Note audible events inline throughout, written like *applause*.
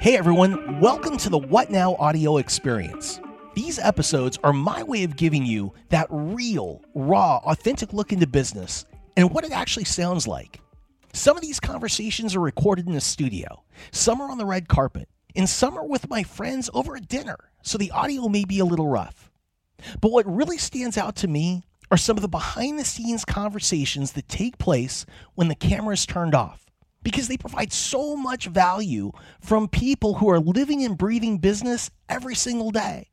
Hey everyone, welcome to the What Now audio experience. These episodes are my way of giving you that real, raw, authentic look into business and what it actually sounds like. Some of these conversations are recorded in the studio, some are on the red carpet, and some are with my friends over at dinner, so the audio may be a little rough. But what really stands out to me are some of the behind the scenes conversations that take place when the camera is turned off because they provide so much value from people who are living and breathing business every single day.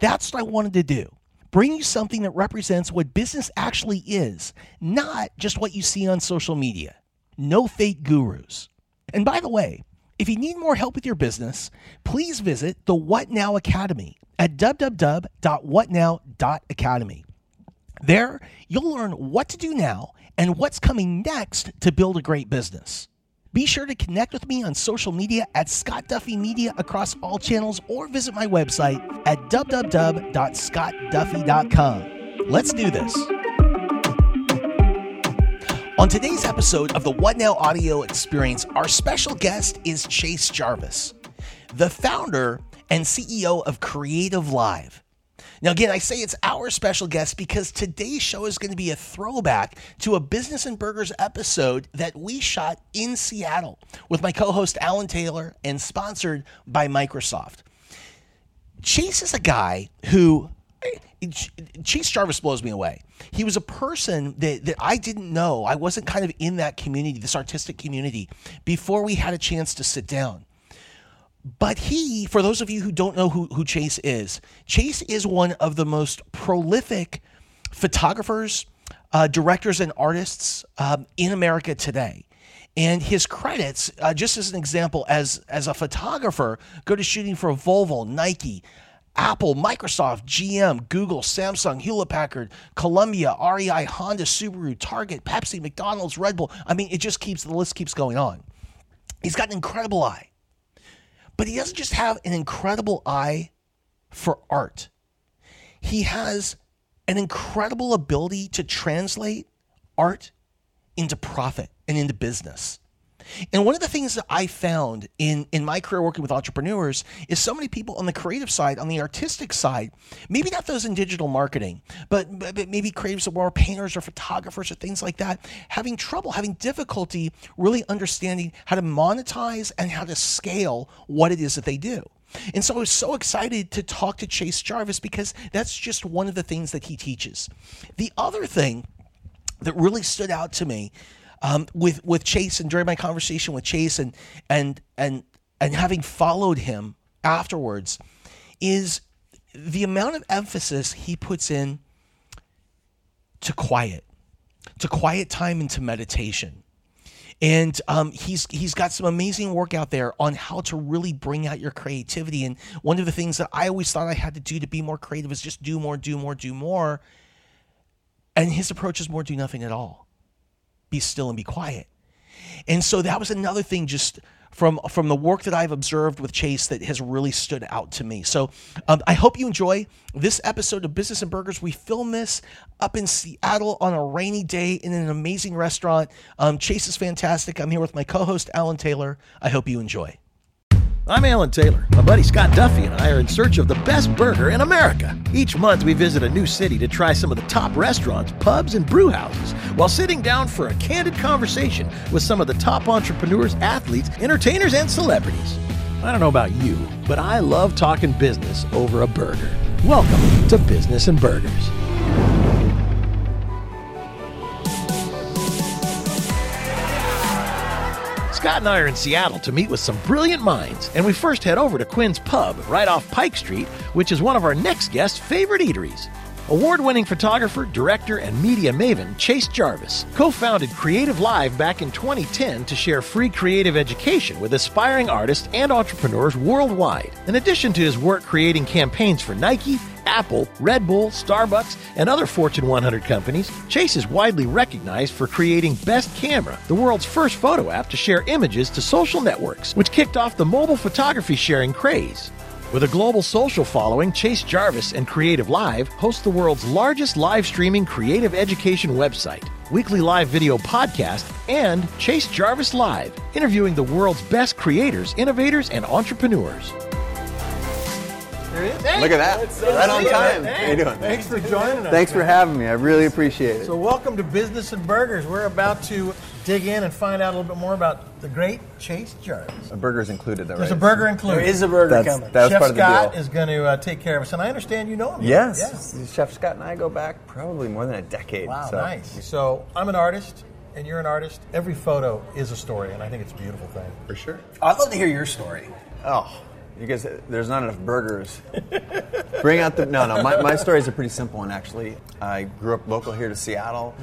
That's what I wanted to do. Bring you something that represents what business actually is, not just what you see on social media. No fake gurus. And by the way, if you need more help with your business, please visit the What Now Academy at www.whatnow.academy. There, you'll learn what to do now and what's coming next to build a great business. Be sure to connect with me on social media at Scott Duffy Media across all channels or visit my website at www.scottduffy.com. Let's do this. On today's episode of the What Now Audio Experience, our special guest is Chase Jarvis, the founder and CEO of Creative Live. Now, again, I say it's our special guest because today's show is going to be a throwback to a Business and Burgers episode that we shot in Seattle with my co host Alan Taylor and sponsored by Microsoft. Chase is a guy who. Chase Jarvis blows me away. He was a person that, that I didn't know. I wasn't kind of in that community, this artistic community, before we had a chance to sit down. But he, for those of you who don't know who, who Chase is, Chase is one of the most prolific photographers, uh, directors, and artists um, in America today. And his credits, uh, just as an example, as as a photographer, go to shooting for Volvo, Nike, Apple, Microsoft, GM, Google, Samsung, Hewlett Packard, Columbia, REI, Honda, Subaru, Target, Pepsi, McDonald's, Red Bull. I mean, it just keeps the list keeps going on. He's got an incredible eye. But he doesn't just have an incredible eye for art, he has an incredible ability to translate art into profit and into business. And one of the things that I found in, in my career working with entrepreneurs is so many people on the creative side, on the artistic side, maybe not those in digital marketing, but, but maybe creatives or painters or photographers or things like that, having trouble, having difficulty really understanding how to monetize and how to scale what it is that they do. And so I was so excited to talk to Chase Jarvis because that's just one of the things that he teaches. The other thing that really stood out to me um, with with Chase and during my conversation with Chase and and and and having followed him afterwards is the amount of emphasis he puts in to quiet, to quiet time into meditation. And um, he's he's got some amazing work out there on how to really bring out your creativity. And one of the things that I always thought I had to do to be more creative is just do more, do more, do more. And his approach is more do nothing at all be still and be quiet. And so that was another thing just from from the work that I've observed with Chase that has really stood out to me. So um, I hope you enjoy this episode of Business and Burgers. We film this up in Seattle on a rainy day in an amazing restaurant. Um, Chase is fantastic. I'm here with my co-host Alan Taylor. I hope you enjoy. I'm Alan Taylor. My buddy Scott Duffy and I are in search of the best burger in America. Each month, we visit a new city to try some of the top restaurants, pubs, and brew houses while sitting down for a candid conversation with some of the top entrepreneurs, athletes, entertainers, and celebrities. I don't know about you, but I love talking business over a burger. Welcome to Business and Burgers. Scott and I are in Seattle to meet with some brilliant minds, and we first head over to Quinn's Pub right off Pike Street, which is one of our next guest's favorite eateries. Award winning photographer, director, and media maven Chase Jarvis co founded Creative Live back in 2010 to share free creative education with aspiring artists and entrepreneurs worldwide. In addition to his work creating campaigns for Nike, Apple, Red Bull, Starbucks, and other Fortune 100 companies, Chase is widely recognized for creating Best Camera, the world's first photo app to share images to social networks, which kicked off the mobile photography sharing craze. With a global social following, Chase Jarvis and Creative Live host the world's largest live streaming creative education website, weekly live video podcast, and Chase Jarvis Live, interviewing the world's best creators, innovators, and entrepreneurs. Look at that. right on time. How you doing? Thanks for joining us. Thanks for having me. I really appreciate it. So, welcome to Business and Burgers. We're about to dig in and find out a little bit more about the great Chase Jarvis. a burger's included, though, right? There's a burger included. There is a burger That's- coming. that was Chef part of the Scott deal. is going to uh, take care of us, and I understand you know him. Yes. Yeah. Chef Scott and I go back probably more than a decade. Wow, so. nice. So I'm an artist, and you're an artist. Every photo is a story, and I think it's a beautiful thing. For sure. I'd love to hear your story. Oh, you guys, there's not enough burgers. Bring out the. No, no, my, my story is a pretty simple one, actually. I grew up local here to Seattle,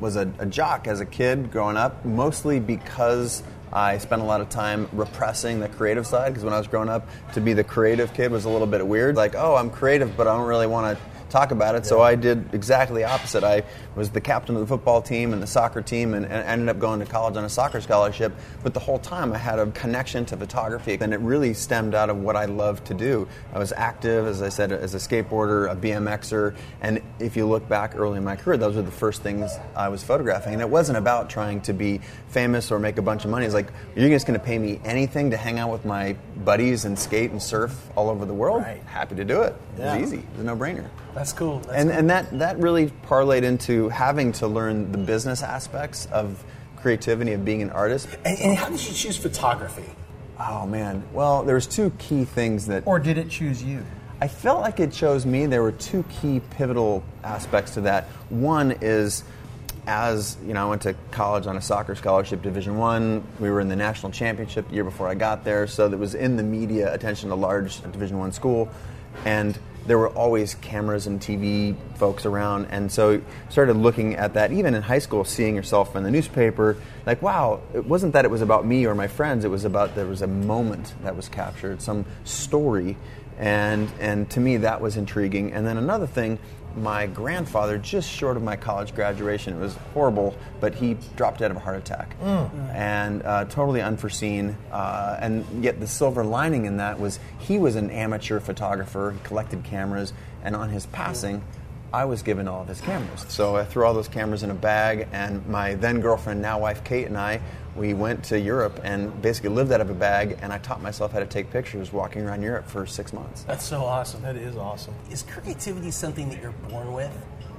was a, a jock as a kid growing up, mostly because I spent a lot of time repressing the creative side, because when I was growing up, to be the creative kid was a little bit weird. Like, oh, I'm creative, but I don't really want to talk about it. So I did exactly the opposite. I was the captain of the football team and the soccer team, and, and ended up going to college on a soccer scholarship. But the whole time, I had a connection to photography, and it really stemmed out of what I love to do. I was active, as I said, as a skateboarder, a BMXer, and if you look back early in my career, those were the first things I was photographing. And it wasn't about trying to be famous or make a bunch of money. It's like, you're just going to pay me anything to hang out with my buddies and skate and surf all over the world? Right. Happy to do it. It Yeah. was easy. It was a no-brainer That's cool. That's and cool. and that that really parlayed into having to learn the business aspects of creativity of being an artist. and, and how did you choose photography? Oh man, well there was two key things that Or did it choose you? I felt like it chose me. There were two key pivotal aspects to that. One is as you know, I went to college on a soccer scholarship, Division One. We were in the national championship the year before I got there, so that was in the media attention to large Division One school, and there were always cameras and TV folks around, and so started looking at that. Even in high school, seeing yourself in the newspaper, like wow, it wasn't that it was about me or my friends. It was about there was a moment that was captured, some story, and and to me that was intriguing. And then another thing my grandfather, just short of my college graduation, it was horrible, but he dropped dead of a heart attack. And uh, totally unforeseen. Uh, and yet, the silver lining in that was he was an amateur photographer, he collected cameras, and on his passing, I was given all of his cameras. So I threw all those cameras in a bag, and my then girlfriend, now wife Kate, and I, we went to Europe and basically lived out of a bag, and I taught myself how to take pictures walking around Europe for six months. That's so awesome. That is awesome. Is creativity something that you're born with,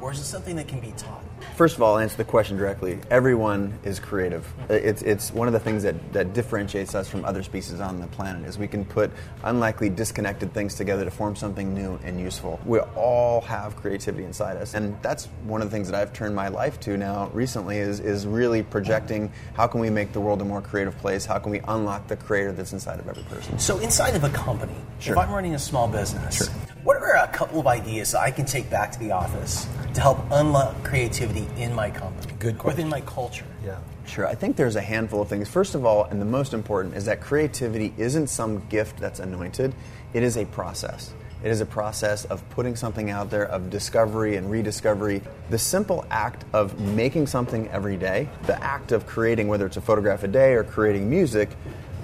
or is it something that can be taught? First of all, I'll answer the question directly. Everyone is creative. It's, it's one of the things that, that differentiates us from other species on the planet is we can put unlikely disconnected things together to form something new and useful. We all have creativity inside us. And that's one of the things that I've turned my life to now recently is, is really projecting how can we make the world a more creative place? How can we unlock the creator that's inside of every person? So, inside of a company, Sure. if I'm running a small business, Sure. What are a couple of ideas that I can take back to the office to help unlock creativity in my company, Good question. within my culture? Yeah. Sure. I think there's a handful of things. First of all, and the most important, is that creativity isn't some gift that's anointed, it is a process. It is a process of putting something out there, of discovery and rediscovery. The simple act of making something every day, the act of creating, whether it's a photograph a day or creating music,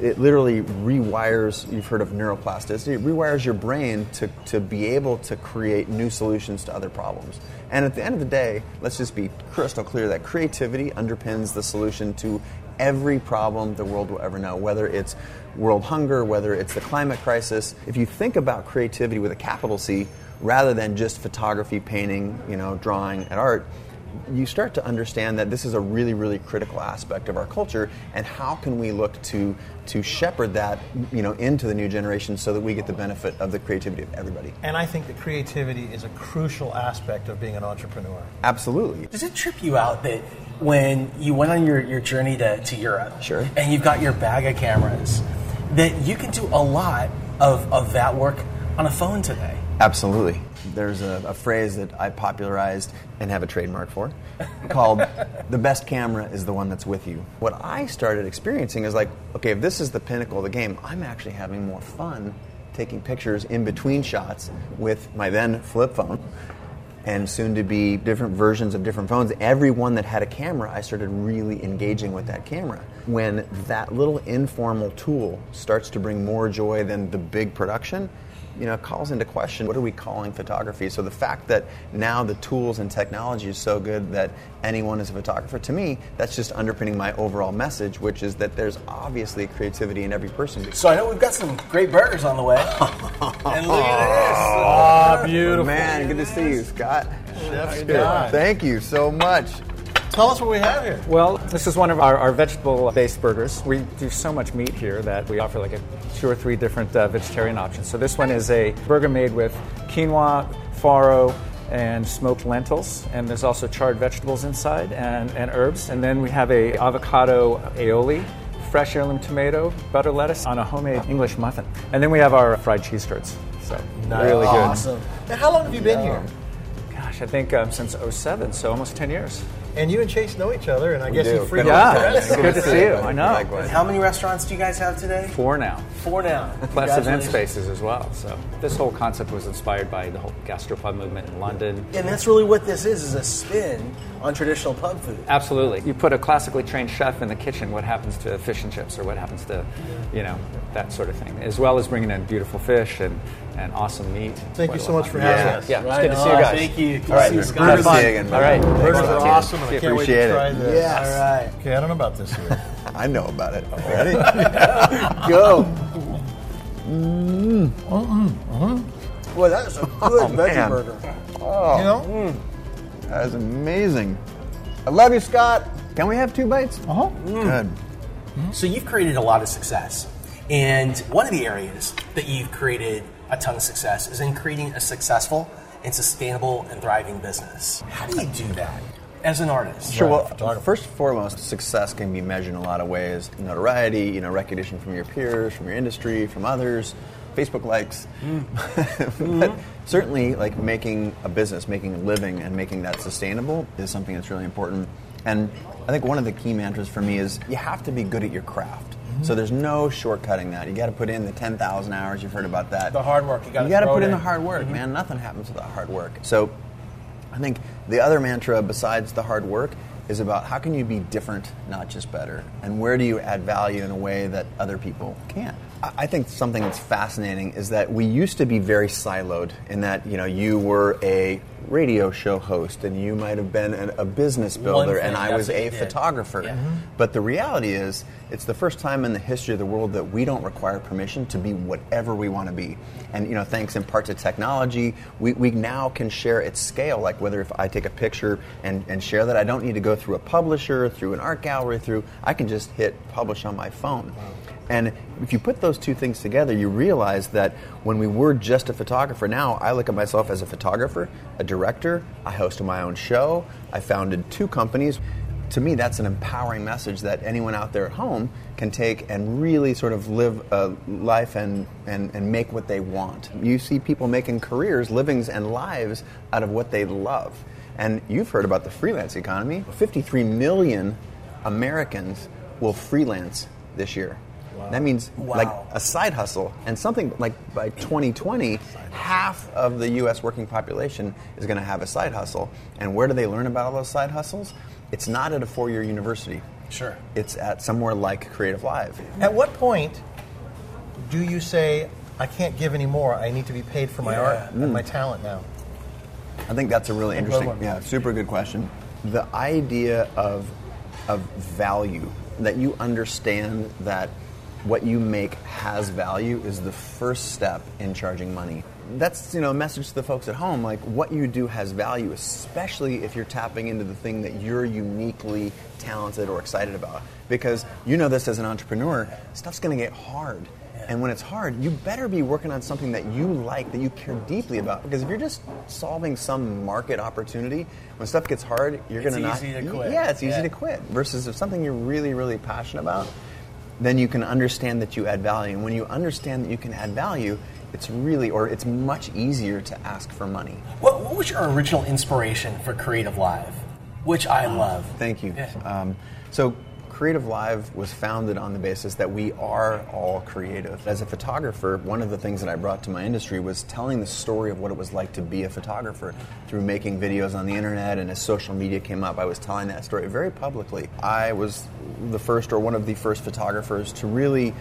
it literally rewires, you've heard of neuroplasticity, it rewires your brain to, to be able to create new solutions to other problems. And at the end of the day, let's just be crystal clear that creativity underpins the solution to every problem the world will ever know, whether it's world hunger, whether it's the climate crisis. If you think about creativity with a capital C, rather than just photography, painting, you know, drawing, and art, you start to understand that this is a really, really critical aspect of our culture, and how can we look to to shepherd that, you know, into the new generation so that we get the benefit of the creativity of everybody. And I think that creativity is a crucial aspect of being an entrepreneur. Absolutely. Does it trip you out that when you went on your, your journey to, to Europe Sure. and you've got your bag of cameras, that you can do a lot of, of that work on a phone today? Absolutely. There's a, a phrase that I popularized and have a trademark for called the best camera is the one that's with you. What I started experiencing is like, okay, if this is the pinnacle of the game, I'm actually having more fun taking pictures in between shots with my then flip phone and soon to be different versions of different phones. Every one that had a camera, I started really engaging with that camera. When that little informal tool starts to bring more joy than the big production, you know calls into question what are we calling photography. So the fact that now the tools and technology is so good that anyone is a photographer, to me, that's just underpinning my overall message, which is that there's obviously creativity in every person. So I know we've got some great burgers on the way. *laughs* and look at this. Ah, beautiful. Man, good to see you, Scott. Chef Scott. Thank you so much. Tell us what we have here. Well, this is one of our, our vegetable-based burgers. We do so much meat here that we offer like a two or three different uh, vegetarian options. So this one is a burger made with quinoa, farro, and smoked lentils, and there's also charred vegetables inside and, and herbs. And then we have a avocado aioli, fresh heirloom tomato, butter lettuce on a homemade English muffin. And then we have our fried cheese curds. So really good. Awesome. Now, how long have you been here? Gosh, I think um, since 07, so almost 10 years. And you and Chase know each other, and I guess do. you frequent Yeah, the it's good to see you. I know. Likewise. How many restaurants do you guys have today? Four now. Four now. *laughs* plus event spaces as well. So this whole concept was inspired by the whole gastropub movement in London. And that's really what this is, is a spin on traditional pub food. Absolutely. You put a classically trained chef in the kitchen, what happens to fish and chips or what happens to, you know, that sort of thing, as well as bringing in beautiful fish and, and awesome meat. Thank you so much for Yeah. having us. Yeah, Right it's good to see you on. guys. Thank you. All right, see you, good Scott. to see you again. All right. Burgers Thanks, are awesome, and I can't wait Appreciate to it. try this. Yes. All right. Okay, I don't know about this here. *laughs* I know about it. Ready? *laughs* Go. Mm. Mm-hmm. Boy, that is a good veggie man. burger. Oh, you know? That is amazing. I love you, Scott. Can we have two bites? Uh-huh. Good. So you've created a lot of success. And one of the areas that you've created a ton of success is in creating a successful and sustainable and thriving business. How do you do that as an artist? Sure. Well, first and foremost, success can be measured in a lot of ways: notoriety, you know, recognition from your peers, from your industry, from others, Facebook likes. Mm-hmm. *laughs* but certainly, like making a business, making a living, and making that sustainable is something that's really important. And I think one of the key mantras for me is you have to be good at your craft. So there's no shortcutting that. You got to put in the 10,000 hours. You've heard about that. The hard work, you gotta gotta put it in the hard work, mm-hmm. man. Nothing happens without hard work. So I think the other mantra besides the hard work is about how can you be different, not just better, and where do you add value in a way that other people can't. I think something that's fascinating is that we used to be very siloed in that you know you were a radio show host and you might have been an, a business builder thing, and I was a photographer. Yeah. Mhm. But the reality is, it's the first time in the history of the world that we don't require permission to be whatever we want to be. And you know, thanks in part to technology, we, we now can share at scale. Like whether if I take a picture and, and share that, I don't need to go through a publisher, through an art gallery, through I can just hit publish on my phone. And if you put those two things together, you realize that when we were just a photographer, now I look at myself as a photographer, a director, I hosted my own show, I founded two companies. To me, that's an empowering message that anyone out there at home can take and really sort of live a life and, and, and make what they want. You see people making careers, livings, and lives out of what they love. And you've heard about the freelance economy. 53 million Americans will freelance this year. That means like a side hustle and something like by 2020, half of the U.S. working population is going to have a side hustle. And where do they learn about all those side hustles? It's not at a four-year university. Sure. It's at somewhere like Creative Live. At what point do you say, I can't give anymore, I need to be paid for my Yeah. art and mm. my talent now? I think that's a really interesting, yeah, super good question. The idea of of value that you understand that what you make has value is the first step in charging money. That's you know a message to the folks at home. Like what you do has value, especially if you're tapping into the thing that you're uniquely talented or excited about. Because you know this as an entrepreneur, stuff's going to get hard. And when it's hard, you better be working on something that you like, that you care deeply about. Because if you're just solving some market opportunity, when stuff gets hard, you're going to not. easy to quit. Yeah, it's easy Yeah. to quit. Versus if something you're really, really passionate about, then you can understand that you add value. And when you understand that you can add value, it's really, or it's much easier to ask for money. What, what was your original inspiration for Creative Live? Which I love. Thank you. Yeah. Um, so, Creative Live was founded on the basis that we are all creative. As a photographer, one of the things that I brought to my industry was telling the story of what it was like to be a photographer through making videos on the internet. And as social media came up, I was telling that story very publicly. I was the first, or one of the first photographers to really,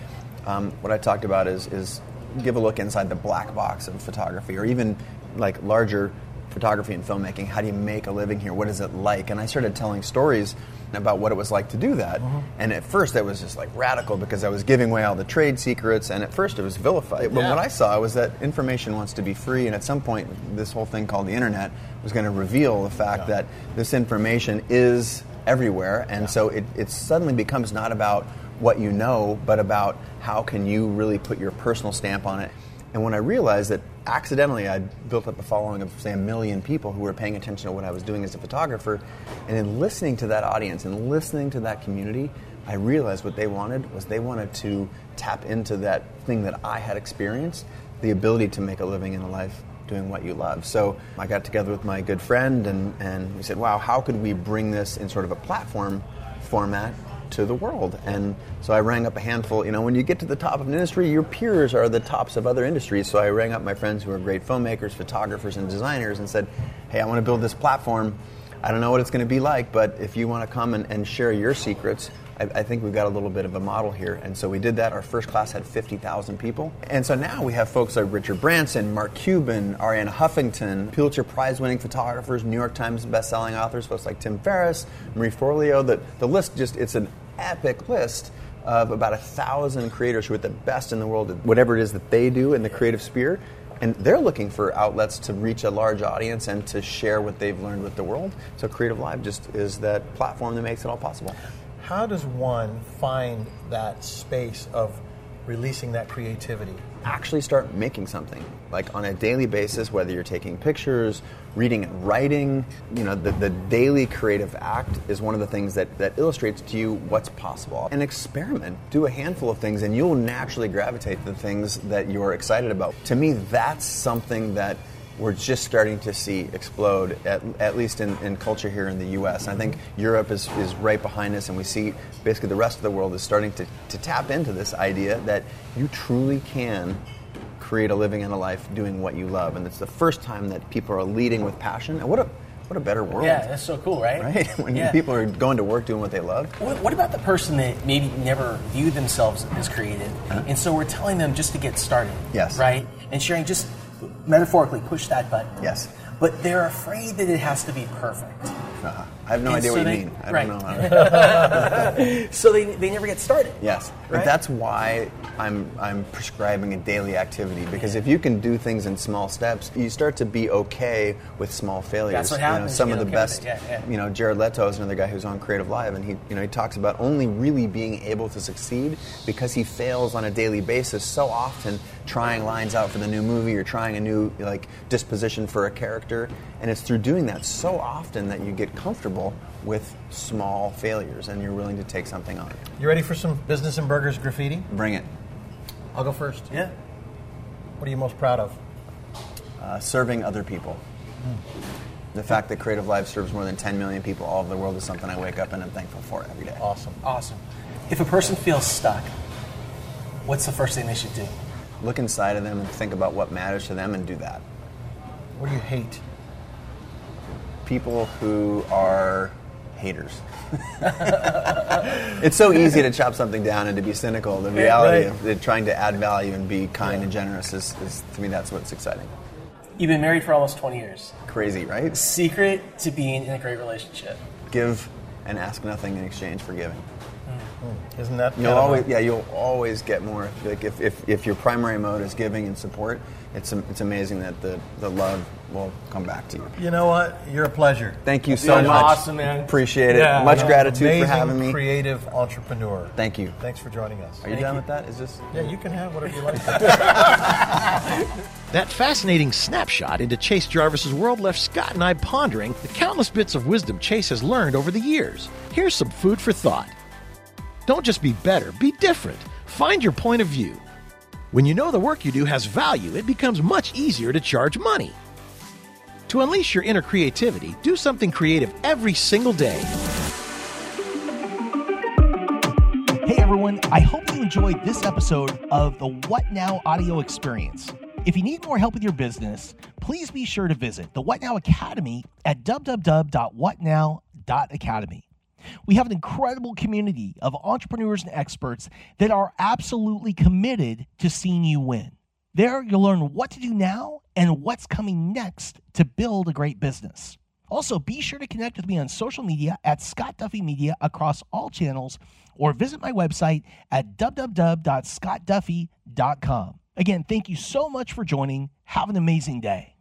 um, what I talked about is, is give a look inside the black box of photography, or even like larger photography and filmmaking. How do you make a living here? What is it like? And I started telling stories about what it was like to do that. Mm-hmm. And at first, that was just like radical because I was giving away all the trade secrets, and at first, it was vilified. But Yeah. what I saw was that information wants to be free, and at some point, this whole thing called the internet was going to reveal the fact that this information is everywhere, and so it, it suddenly becomes not about what you know, but about how can you really put your personal stamp on it. And when I realized that accidentally I'd built up a following of, say, a million people who were paying attention to what I was doing as a photographer, and in listening to that audience and listening to that community, I realized what they wanted was they wanted to tap into that thing that I had experienced the ability to make a living in a life doing what you love. So I got together with my good friend, and, and we said, wow, how could we bring this in sort of a platform format to the world. And so I rang up a handful. You know, when you get to the top of an industry, your peers are the tops of other industries. So I rang up my friends who are great filmmakers, photographers, and designers and said, hey, I want to build this platform. I don't know what it's going to be like, but if you want to come and, and share your secrets, I, I think we've got a little bit of a model here. And so we did that. Our first class had 50,000 people. And so now we have folks like Richard Branson, Mark Cuban, Arianna Huffington, Pulitzer Prize winning photographers, New York Times best-selling authors, folks like Tim Ferriss, Marie Forleo. The, the list just, it's an epic list of about a thousand creators who are the best in the world at whatever it is that they do in the creative sphere. And they're looking for outlets to reach a large audience and to share what they've learned with the world. So Creative Live just is that platform that makes it all possible. How does one find that space of releasing that creativity? Actually start making something. Like on a daily basis whether you're taking pictures reading and writing you know the, the daily creative act is one of the things that, that illustrates to you what's possible. And experiment do a handful of things and you'll naturally gravitate to the things that you're excited about. To me that's something that we're just starting to see explode, at, at least in, in culture here in the US. And I think Europe is, is right behind us, and we see basically the rest of the world is starting to, to tap into this idea that you truly can create a living and a life doing what you love. And it's the first time that people are leading with passion. And what a, what a better world. Yeah, that's so cool, right? *laughs* Right? When Yeah. people are going to work doing what they love. What, what about the person that maybe never viewed themselves as creative, uh-huh. and so we're telling them just to get started? Yes. Right? And sharing just metaphorically push that button. Yes. But they're afraid that it has to be perfect. I have no And idea so what they- you mean. I right. don't know. How *laughs* So they, they never get started. Yes, Right? but that's why I'm I'm prescribing a daily activity because if you can do things in small steps, you start to be okay with small failures. That's what You know, happens, some of the okay best, yeah, yeah. you know, Jared Leto is another guy who's on Creative Live, and he you know he talks about only really being able to succeed because he fails on a daily basis so often, trying lines out for the new movie or trying a new like disposition for a character, and it's through doing that so often that you get comfortable with small failures and you're willing to take something on. You ready for some business and burgers graffiti? Bring it. I'll go first. Yeah. What are you most proud of? uh, serving other people. The fact that Creative Live serves more than 10 million people all over the world is something I wake up and I'm thankful for every day. Awesome. Awesome. If a person feels stuck, what's the first thing they should do? Look inside of them and think about what matters to them and do that. What do you hate? People who are haters. *laughs* it's so easy to chop something down and to be cynical. The reality right. of it, trying to add value and be kind and generous is, is, to me, that's what's exciting. You've been married for almost 20 years. Crazy, right? Secret to being in a great relationship. Give and ask nothing in exchange for giving. Oh. Isn't that You'll kind a- always, yeah, you'll always get more. Like if, if, if your primary mode is giving and support, it's it's amazing that the, the love will come back to you. You know what? You're a pleasure. Thank you so You're much. awesome, man. Appreciate it. Yeah. Much gratitude for having me. creative entrepreneur. Thank you. Thanks for joining us. Are you done with that? Is this? Yeah, you can have whatever you like. *laughs* That fascinating snapshot into Chase Jarvis's world left Scott and I pondering the countless bits of wisdom Chase has learned over the years. Here's some food for thought. Don't just be better, be different. Find your point of view. When you know the work you do has value, it becomes much easier to charge money. To unleash your inner creativity, do something creative every single day. Hey everyone, I hope you enjoyed this episode of the What Now audio experience. If you need more help with your business, please be sure to visit the What Now Academy at www.whatnow.academy. We have an incredible community of entrepreneurs and experts that are absolutely committed to seeing you win. There, you'll learn what to do now and what's coming next to build a great business. Also, be sure to connect with me on social media at Scott Duffy Media across all channels or visit my website at www.scottduffy.com. Again, thank you so much for joining. Have an amazing day.